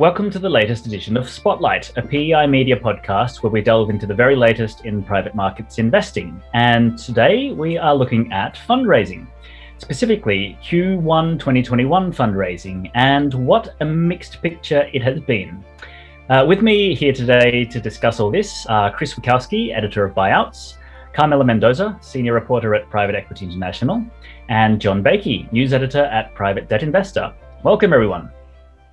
Welcome to the latest edition of Spotlight, a PEI media podcast where we delve into the very latest in private markets investing. And today we are looking at fundraising, specifically Q1 2021 fundraising, and what a mixed picture it has been. Uh, with me here today to discuss all this are Chris Witkowski, editor of Buyouts, Carmela Mendoza, senior reporter at Private Equity International, and John Bakie, news editor at Private Debt Investor. Welcome, everyone.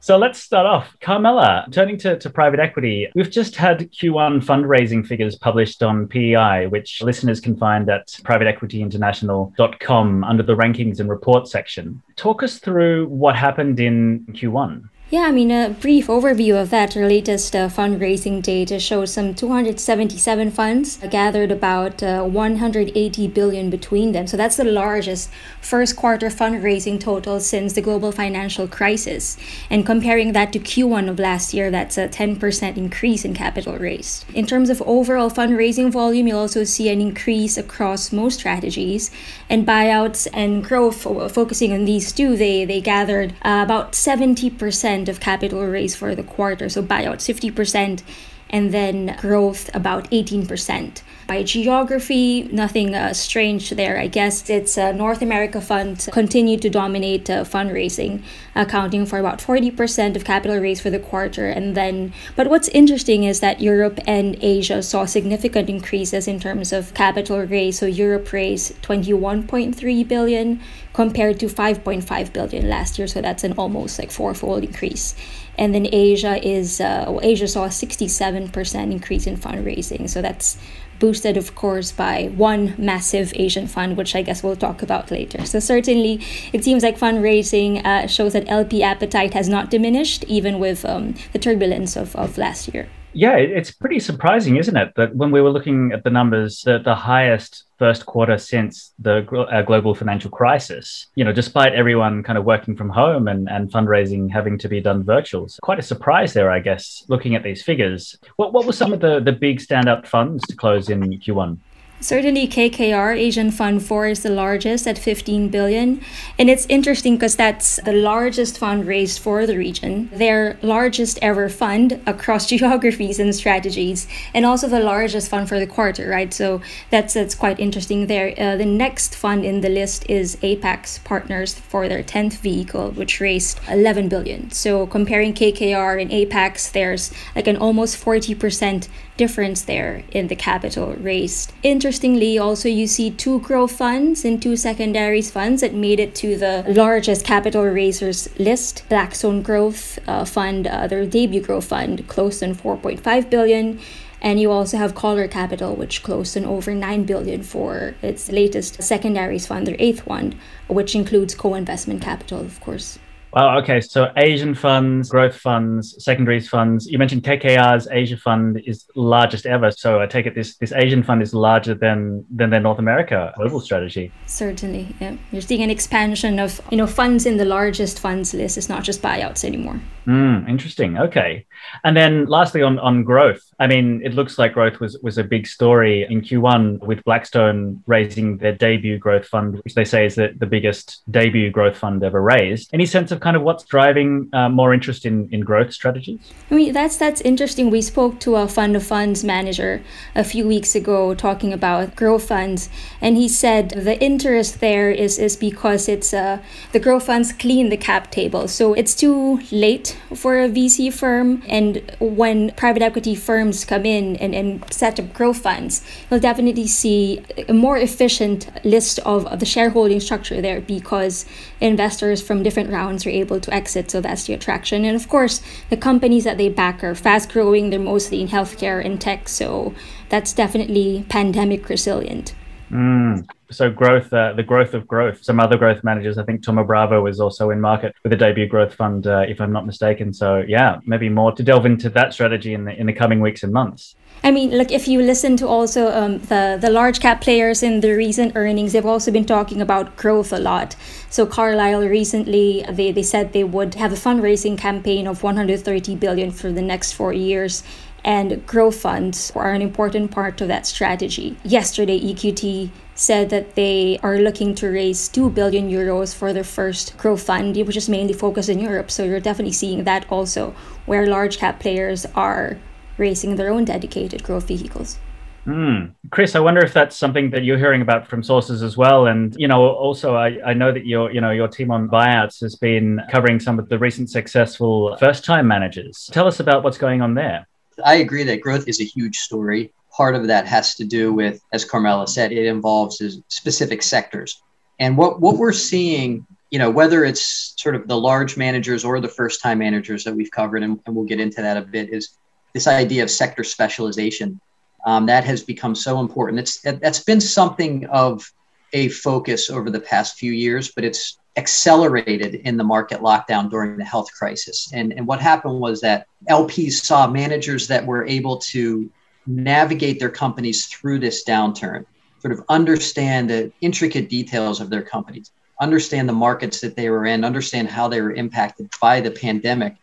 So let's start off. Carmela, turning to, to private equity, we've just had Q1 fundraising figures published on PEI, which listeners can find at privateequityinternational.com under the rankings and report section. Talk us through what happened in Q1. Yeah, I mean, a brief overview of that. Latest uh, fundraising data shows some 277 funds gathered about uh, 180 billion between them. So that's the largest first quarter fundraising total since the global financial crisis. And comparing that to Q1 of last year, that's a 10% increase in capital raised. In terms of overall fundraising volume, you'll also see an increase across most strategies. And buyouts and growth, focusing on these two, they, they gathered uh, about 70% percent of capital raised for the quarter. So buyouts 50% and then growth about 18%. By geography, nothing uh, strange there. I guess it's uh, North America funds continue to dominate uh, fundraising, accounting for about 40% of capital raised for the quarter. And then, but what's interesting is that Europe and Asia saw significant increases in terms of capital raised. So Europe raised 21.3 billion compared to 5.5 billion last year. So that's an almost like fourfold increase and then Asia is uh, Asia saw a 67% increase in fundraising. So that's boosted, of course, by one massive Asian fund, which I guess we'll talk about later. So certainly, it seems like fundraising uh, shows that LP appetite has not diminished, even with um, the turbulence of, of last year. Yeah, it's pretty surprising, isn't it? That when we were looking at the numbers, the, the highest first quarter since the uh, global financial crisis, you know, despite everyone kind of working from home and, and fundraising having to be done virtual. Quite a surprise there, I guess, looking at these figures. What, what were some of the, the big standout funds to close in Q1? Certainly, KKR Asian Fund 4 is the largest at 15 billion. And it's interesting because that's the largest fund raised for the region, their largest ever fund across geographies and strategies, and also the largest fund for the quarter, right? So that's that's quite interesting there. Uh, the next fund in the list is Apax Partners for their 10th vehicle, which raised 11 billion. So comparing KKR and Apax, there's like an almost 40% difference there in the capital raised. Interestingly, also you see two growth funds and two secondaries funds that made it to the largest capital raisers list. Blackstone Growth uh, Fund, uh, their debut growth fund, closed on 4.5 billion. And you also have Coller Capital, which closed on over 9 billion for its latest secondaries fund, their eighth one, which includes co-investment capital, of course. Oh, okay. So Asian funds, growth funds, secondaries funds. You mentioned KKR's Asia fund is largest ever. So I take it this this Asian fund is larger than than their North America global strategy. Certainly, yeah. You're seeing an expansion of you know funds in the largest funds list. It's not just buyouts anymore. Mm, interesting. Okay. And then lastly on, on growth, I mean, it looks like growth was, was a big story in Q1 with Blackstone raising their debut growth fund, which they say is the, the biggest debut growth fund ever raised. Any sense of kind of what's driving uh, more interest in, in growth strategies? I mean, that's, that's interesting. We spoke to a fund of funds manager a few weeks ago talking about growth funds, and he said the interest there is, is because it's uh, the growth funds clean the cap table. So it's too late for a VC firm. And when private equity firms come in and, and set up growth funds, you'll definitely see a more efficient list of, of the shareholding structure there because investors from different rounds are able to exit. So that's the attraction. And of course, the companies that they back are fast growing, they're mostly in healthcare and tech. So that's definitely pandemic resilient. Mm. So growth, uh, the growth of growth. Some other growth managers, I think Thoma Bravo is also in market with a debut growth fund, uh, if I'm not mistaken. So yeah, maybe more to delve into that strategy in the in the coming weeks and months. I mean, like if you listen to also um, the the large cap players in the recent earnings, they've also been talking about growth a lot. So Carlyle recently they, they said they would have a fundraising campaign of 130 billion for the next four years and growth funds are an important part of that strategy. Yesterday, EQT said that they are looking to raise 2 billion euros for their first growth fund, which is mainly focused in Europe. So you're definitely seeing that also, where large cap players are raising their own dedicated growth vehicles. Mm. Chris, I wonder if that's something that you're hearing about from sources as well. And you know, also I, I know that your you know your team on buyouts has been covering some of the recent successful first-time managers. Tell us about what's going on there. I agree that growth is a huge story. Part of that has to do with, as Carmela said, it involves specific sectors. And what, what we're seeing, you know, whether it's sort of the large managers or the first time managers that we've covered, and, and we'll get into that a bit, is this idea of sector specialization. Um, that has become so important. It's that's been something of a focus over the past few years, but it's accelerated in the market lockdown during the health crisis. And, and what happened was that LPs saw managers that were able to navigate their companies through this downturn, sort of understand the intricate details of their companies, understand the markets that they were in, understand how they were impacted by the pandemic,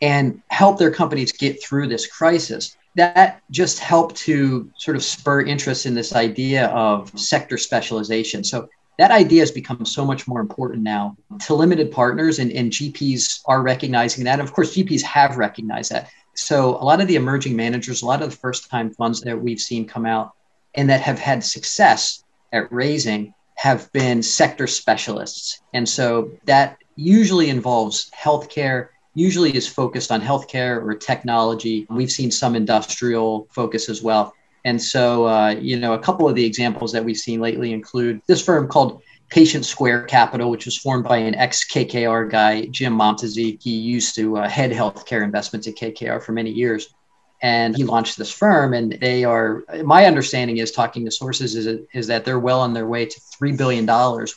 and help their companies get through this crisis. That just helped to sort of spur interest in this idea of sector specialization. So that idea has become so much more important now to limited partners, and, and GPs are recognizing that. Of course, GPs have recognized that. So a lot of the emerging managers, a lot of the first time funds that we've seen come out and that have had success at raising have been sector specialists. And so that usually involves healthcare, usually is focused on healthcare or technology. We've seen some industrial focus as well. And so, uh, you know, a couple of the examples that we've seen lately include this firm called Patient Square Capital, which was formed by an ex KKR guy, Jim Momtazee. He used to uh, head healthcare investments at KKR for many years. And he launched this firm, and they are, my understanding is, talking to sources, is, is that they're well on their way to $3 billion,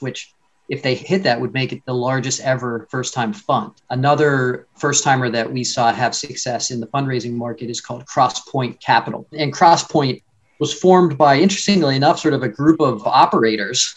which, if they hit that, would make it the largest ever first time fund. Another first timer that we saw have success in the fundraising market is called Crosspoint Capital. And Crosspoint was formed by, interestingly enough, sort of a group of operators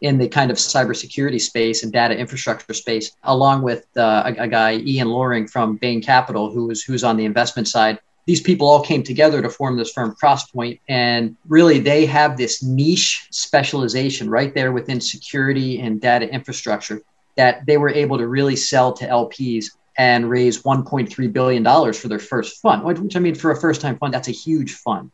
in the kind of cybersecurity space and data infrastructure space, along with uh, a, a, guy Ian Loring from Bain Capital, who was who's on the investment side. These people all came together to form this firm Crosspoint, and really they have this niche specialization right there within security and data infrastructure that they were able to really sell to LPs and raise 1.3 billion dollars for their first fund. Which I mean, for a first-time fund, that's a huge fund.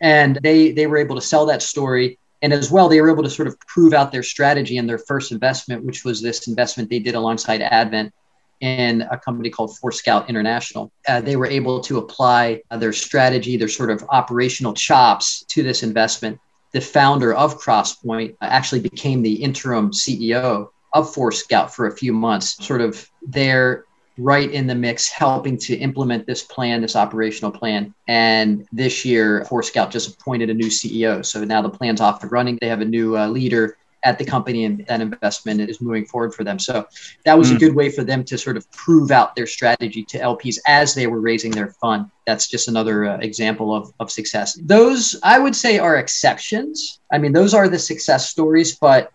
And they they were able to sell that story and as well, they were able to sort of prove out their strategy in their first investment, which was this investment they did alongside Advent in a company called Forescout International. Uh, they were able to apply uh, their strategy, their sort of operational chops to this investment. The founder of Crosspoint actually became the interim CEO of Forescout for a few months, sort of there right in the mix, helping to implement this plan, this operational plan. And this year, Forescout just appointed a new CEO. So now the plan's off and running. They have a new uh, leader at the company and that investment is moving forward for them. So that was mm. a good way for them to sort of prove out their strategy to LPs as they were raising their fund. That's just another uh, example of, of success. Those, I would say, are exceptions. I mean, those are the success stories, but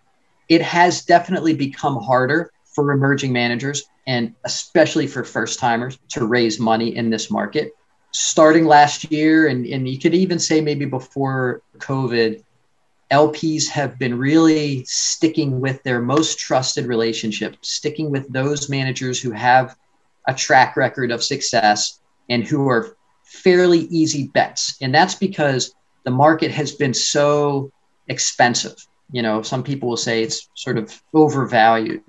it has definitely become harder for emerging managers and especially for first timers to raise money in this market. Starting last year, and, and you could even say maybe before COVID, LPs have been really sticking with their most trusted relationships, sticking with those managers who have a track record of success and who are fairly easy bets. And that's because the market has been so expensive. You know, some people will say it's sort of overvalued.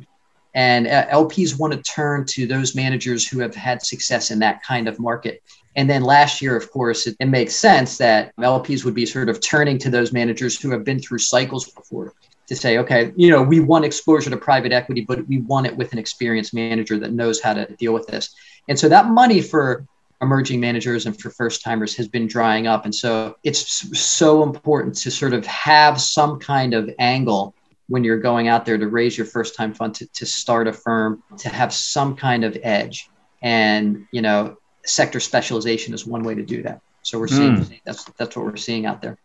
And uh, LPs want to turn to those managers who have had success in that kind of market. And then last year, of course, it, it, makes sense that LPs would be sort of turning to those managers who have been through cycles before to say, okay, you know, we want exposure to private equity, but we want it with an experienced manager that knows how to deal with this. And so that money for emerging managers and for first timers has been drying up. And so it's so important to sort of have some kind of angle when you're going out there to raise your first time fund to, to start a firm to have some kind of edge. And you know sector specialization is one way to do that. So we're seeing mm. that's that's what we're seeing out there.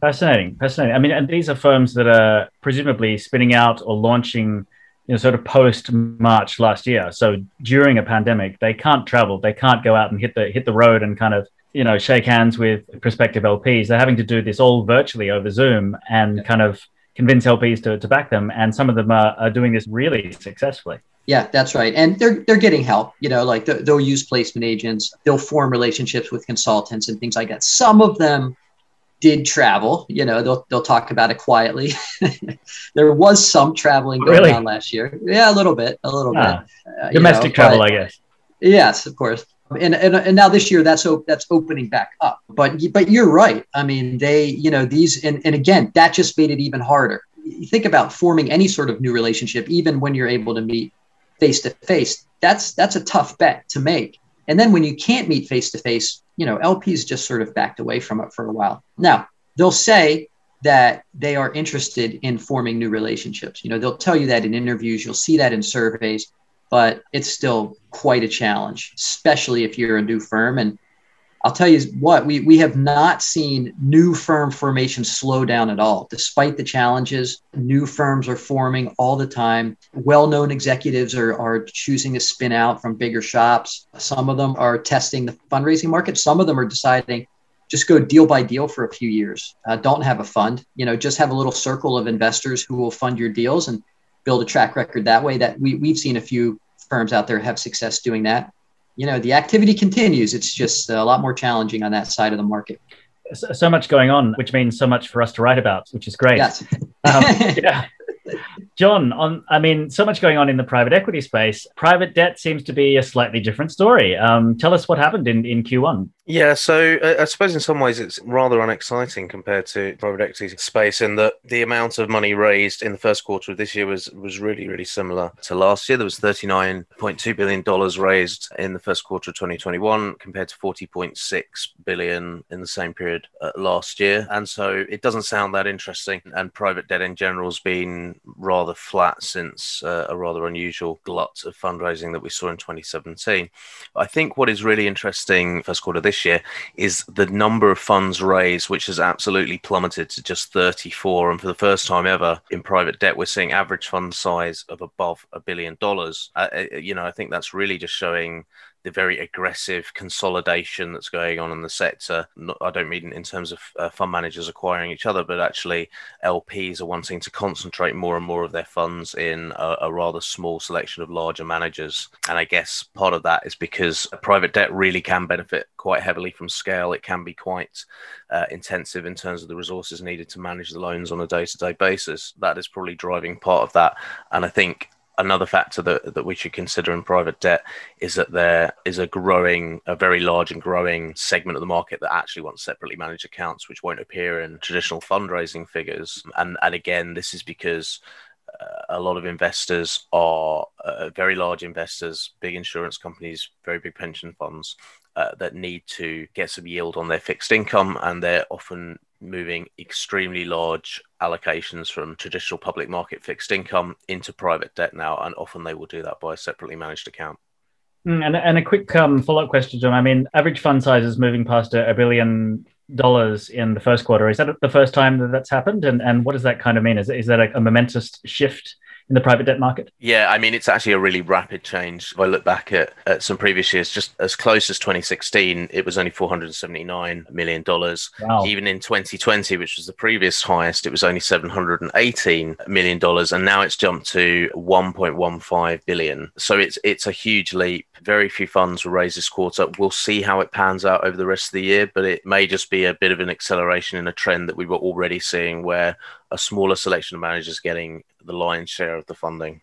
Fascinating. Fascinating. I mean and these are firms that are presumably spinning out or launching you know sort of post march last year. So during a pandemic they can't travel. They can't go out and hit the hit the road and kind of you know shake hands with prospective lps they're having to do this all virtually over zoom and kind of convince LPs to, to back them. And some of them are, are doing this really successfully. Yeah, that's right. And they're they're getting help. You know, like they'll use placement agents. They'll form relationships with consultants and things like that. Some of them did travel. You know, they'll they'll talk about it quietly. there was some traveling going really? on last year. Yeah, a little bit, a little ah, bit. Uh, domestic know, travel, but, I guess. Yes, of course. And, and, and now this year that's that's opening back up. But but you're right. I mean, they you know these and, and again that just made it even harder. You think about forming any sort of new relationship, even when you're able to meet face to face. That's that's a tough bet to make. And then when you can't meet face to face, you know, LPs just sort of backed away from it for a while. Now, they'll say that they are interested in forming new relationships. You know, they'll tell you that in interviews, you'll see that in surveys, but it's still quite a challenge, especially if you're a new firm. And I'll tell you what, we, we have not seen new firm formation slow down at all. Despite the challenges, new firms are forming all the time. Well known executives are, are choosing to spin out from bigger shops. Some of them are testing the fundraising market. Some of them are deciding just go deal by deal for a few years. Uh, don't have a fund, you know, just have a little circle of investors who will fund your deals and build a track record that way. That we, we've seen a few firms out there have success doing that you know the activity continues it's just a lot more challenging on that side of the market so, much going on which means so much for us to write about which is great yes. um, yeah John, on I mean, so much going on in the private equity space. Private debt seems to be a slightly different story. Um, tell us what happened in, in Q1. Yeah, so uh, I suppose in some ways it's rather unexciting compared to private equity space in that the amount of money raised in the first quarter of this year was was really really similar to last year. There was thirty nine point two billion dollars raised in the first quarter of twenty twenty one compared to forty point six billion in the same period uh, last year, and so it doesn't sound that interesting. And private debt in general has been rather flat since uh, a rather unusual glut of fundraising that we saw in twenty seventeen. I think what is really interesting first quarter this year is the number of funds raised, which has absolutely plummeted to just 34. And for the first time ever in private debt, we're seeing average fund size of above a billion dollars. Uh, uh you know, I think that's really just showing the very aggressive consolidation that's going on in the sector. I don't mean in terms of uh, fund managers acquiring each other, but actually LPs are wanting to concentrate more and more of their funds in a, a rather small selection of larger managers. And I guess part of that is because private debt really can benefit quite heavily from scale. It can be quite uh, intensive in terms of the resources needed to manage the loans on a day to day basis. That is probably driving part of that. And I think another factor that, that we should consider in private debt is that there is a growing, a very large and growing segment of the market that actually wants separately managed accounts, which won't appear in traditional fundraising figures. And, and again, this is because uh, a lot of investors are uh, very large investors, big insurance companies, very big pension funds uh, that need to get some yield on their fixed income, and they're often moving extremely large allocations from traditional public market fixed income into private debt now, and often they will do that by a separately managed account. Mm, and, and a quick um, follow up question, John. I mean, average fund size is moving past a, a billion dollars in the first quarter. Is that the first time that that's happened? And, and what does that kind of mean? Is, is that a, a momentous shift in the private debt market? Yeah, I mean, it's actually a really rapid change. If I look back at, at some previous years, just as close as 2016, it was only $479 million. Wow. Even in 2020, which was the previous highest, it was only $718 million. And now it's jumped to 1.15 billion. So it's, it's a huge leap. Very few funds were raised this quarter. We'll see how it pans out over the rest of the year, but it may just be a bit of an acceleration in a trend that we were already seeing where a smaller selection of managers getting the lion's share of the funding.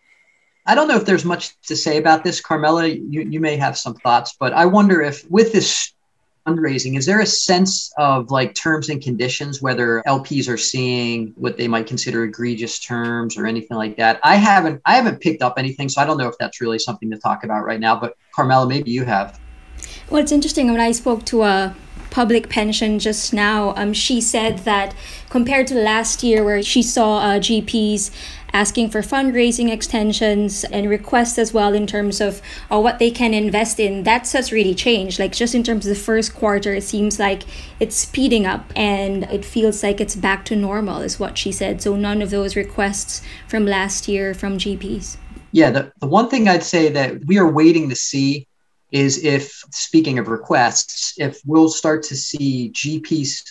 I don't know if there's much to say about this, Carmela. You, you may have some thoughts, but I wonder if with this fundraising, is there a sense of like terms and conditions, whether LPs are seeing what they might consider egregious terms or anything like that? I haven't I haven't picked up anything, so I don't know if that's really something to talk about right now. But Carmela, maybe you have. Well, it's interesting when I spoke to a public pension just now, um, she said that compared to last year, where she saw uh, GPs asking for fundraising extensions and requests as well in terms of uh, what they can invest in, that's has really changed. Like just in terms of the first quarter, it seems like it's speeding up and it feels like it's back to normal, is what she said. So none of those requests from last year from GPs. Yeah, the, the one thing I'd say that we are waiting to see is if, speaking of requests, if we'll start to see GPs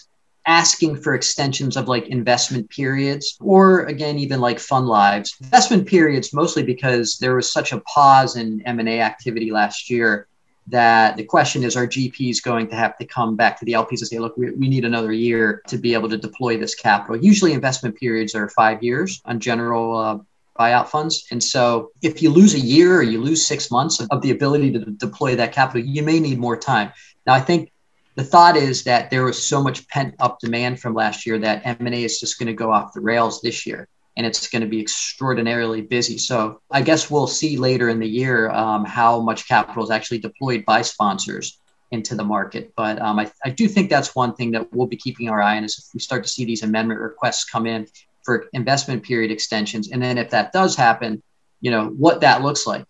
asking for extensions of like investment periods or again even like fund lives. Investment periods mostly because there was such a pause in m&a activity last year that the question is are gps going to have to come back to the lps and say look we, we need another year to be able to deploy this capital? Usually investment periods are five years on general uh, buyout funds. And so if you lose a year or you lose six months of, of, the ability to deploy that capital, you may need more time. Now, I think the thought is that there was so much pent up demand from last year that M&A is just going to go off the rails this year and it's going to be extraordinarily busy. So I guess we'll see later in the year um, how much capital is actually deployed by sponsors into the market. But um, I, I do think that's one thing that we'll be keeping our eye on is if we start to see these amendment requests come in for investment period extensions. And then if that does happen, you know, what that looks like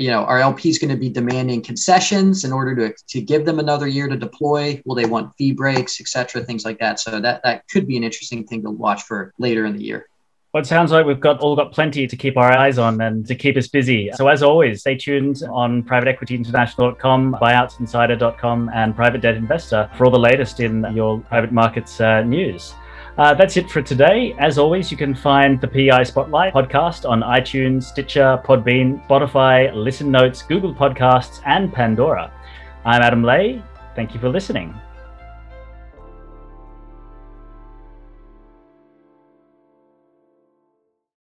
you know, are LPs going to be demanding concessions in order to, to give them another year to deploy? Will they want fee breaks, et cetera, things like that? So that, that could be an interesting thing to watch for later in the year. Well, it sounds like we've got all got plenty to keep our eyes on and to keep us busy. So as always, stay tuned on privateequityinternational.com, buyoutsinsider.com, and Private Debt Investor for all the latest in your private markets uh, news. Uh, that's it for today. As always, you can find the PEI Spotlight podcast on iTunes, Stitcher, Podbean, Spotify, Listen Notes, Google Podcasts, and Pandora. I'm Adam Le. Thank you for listening.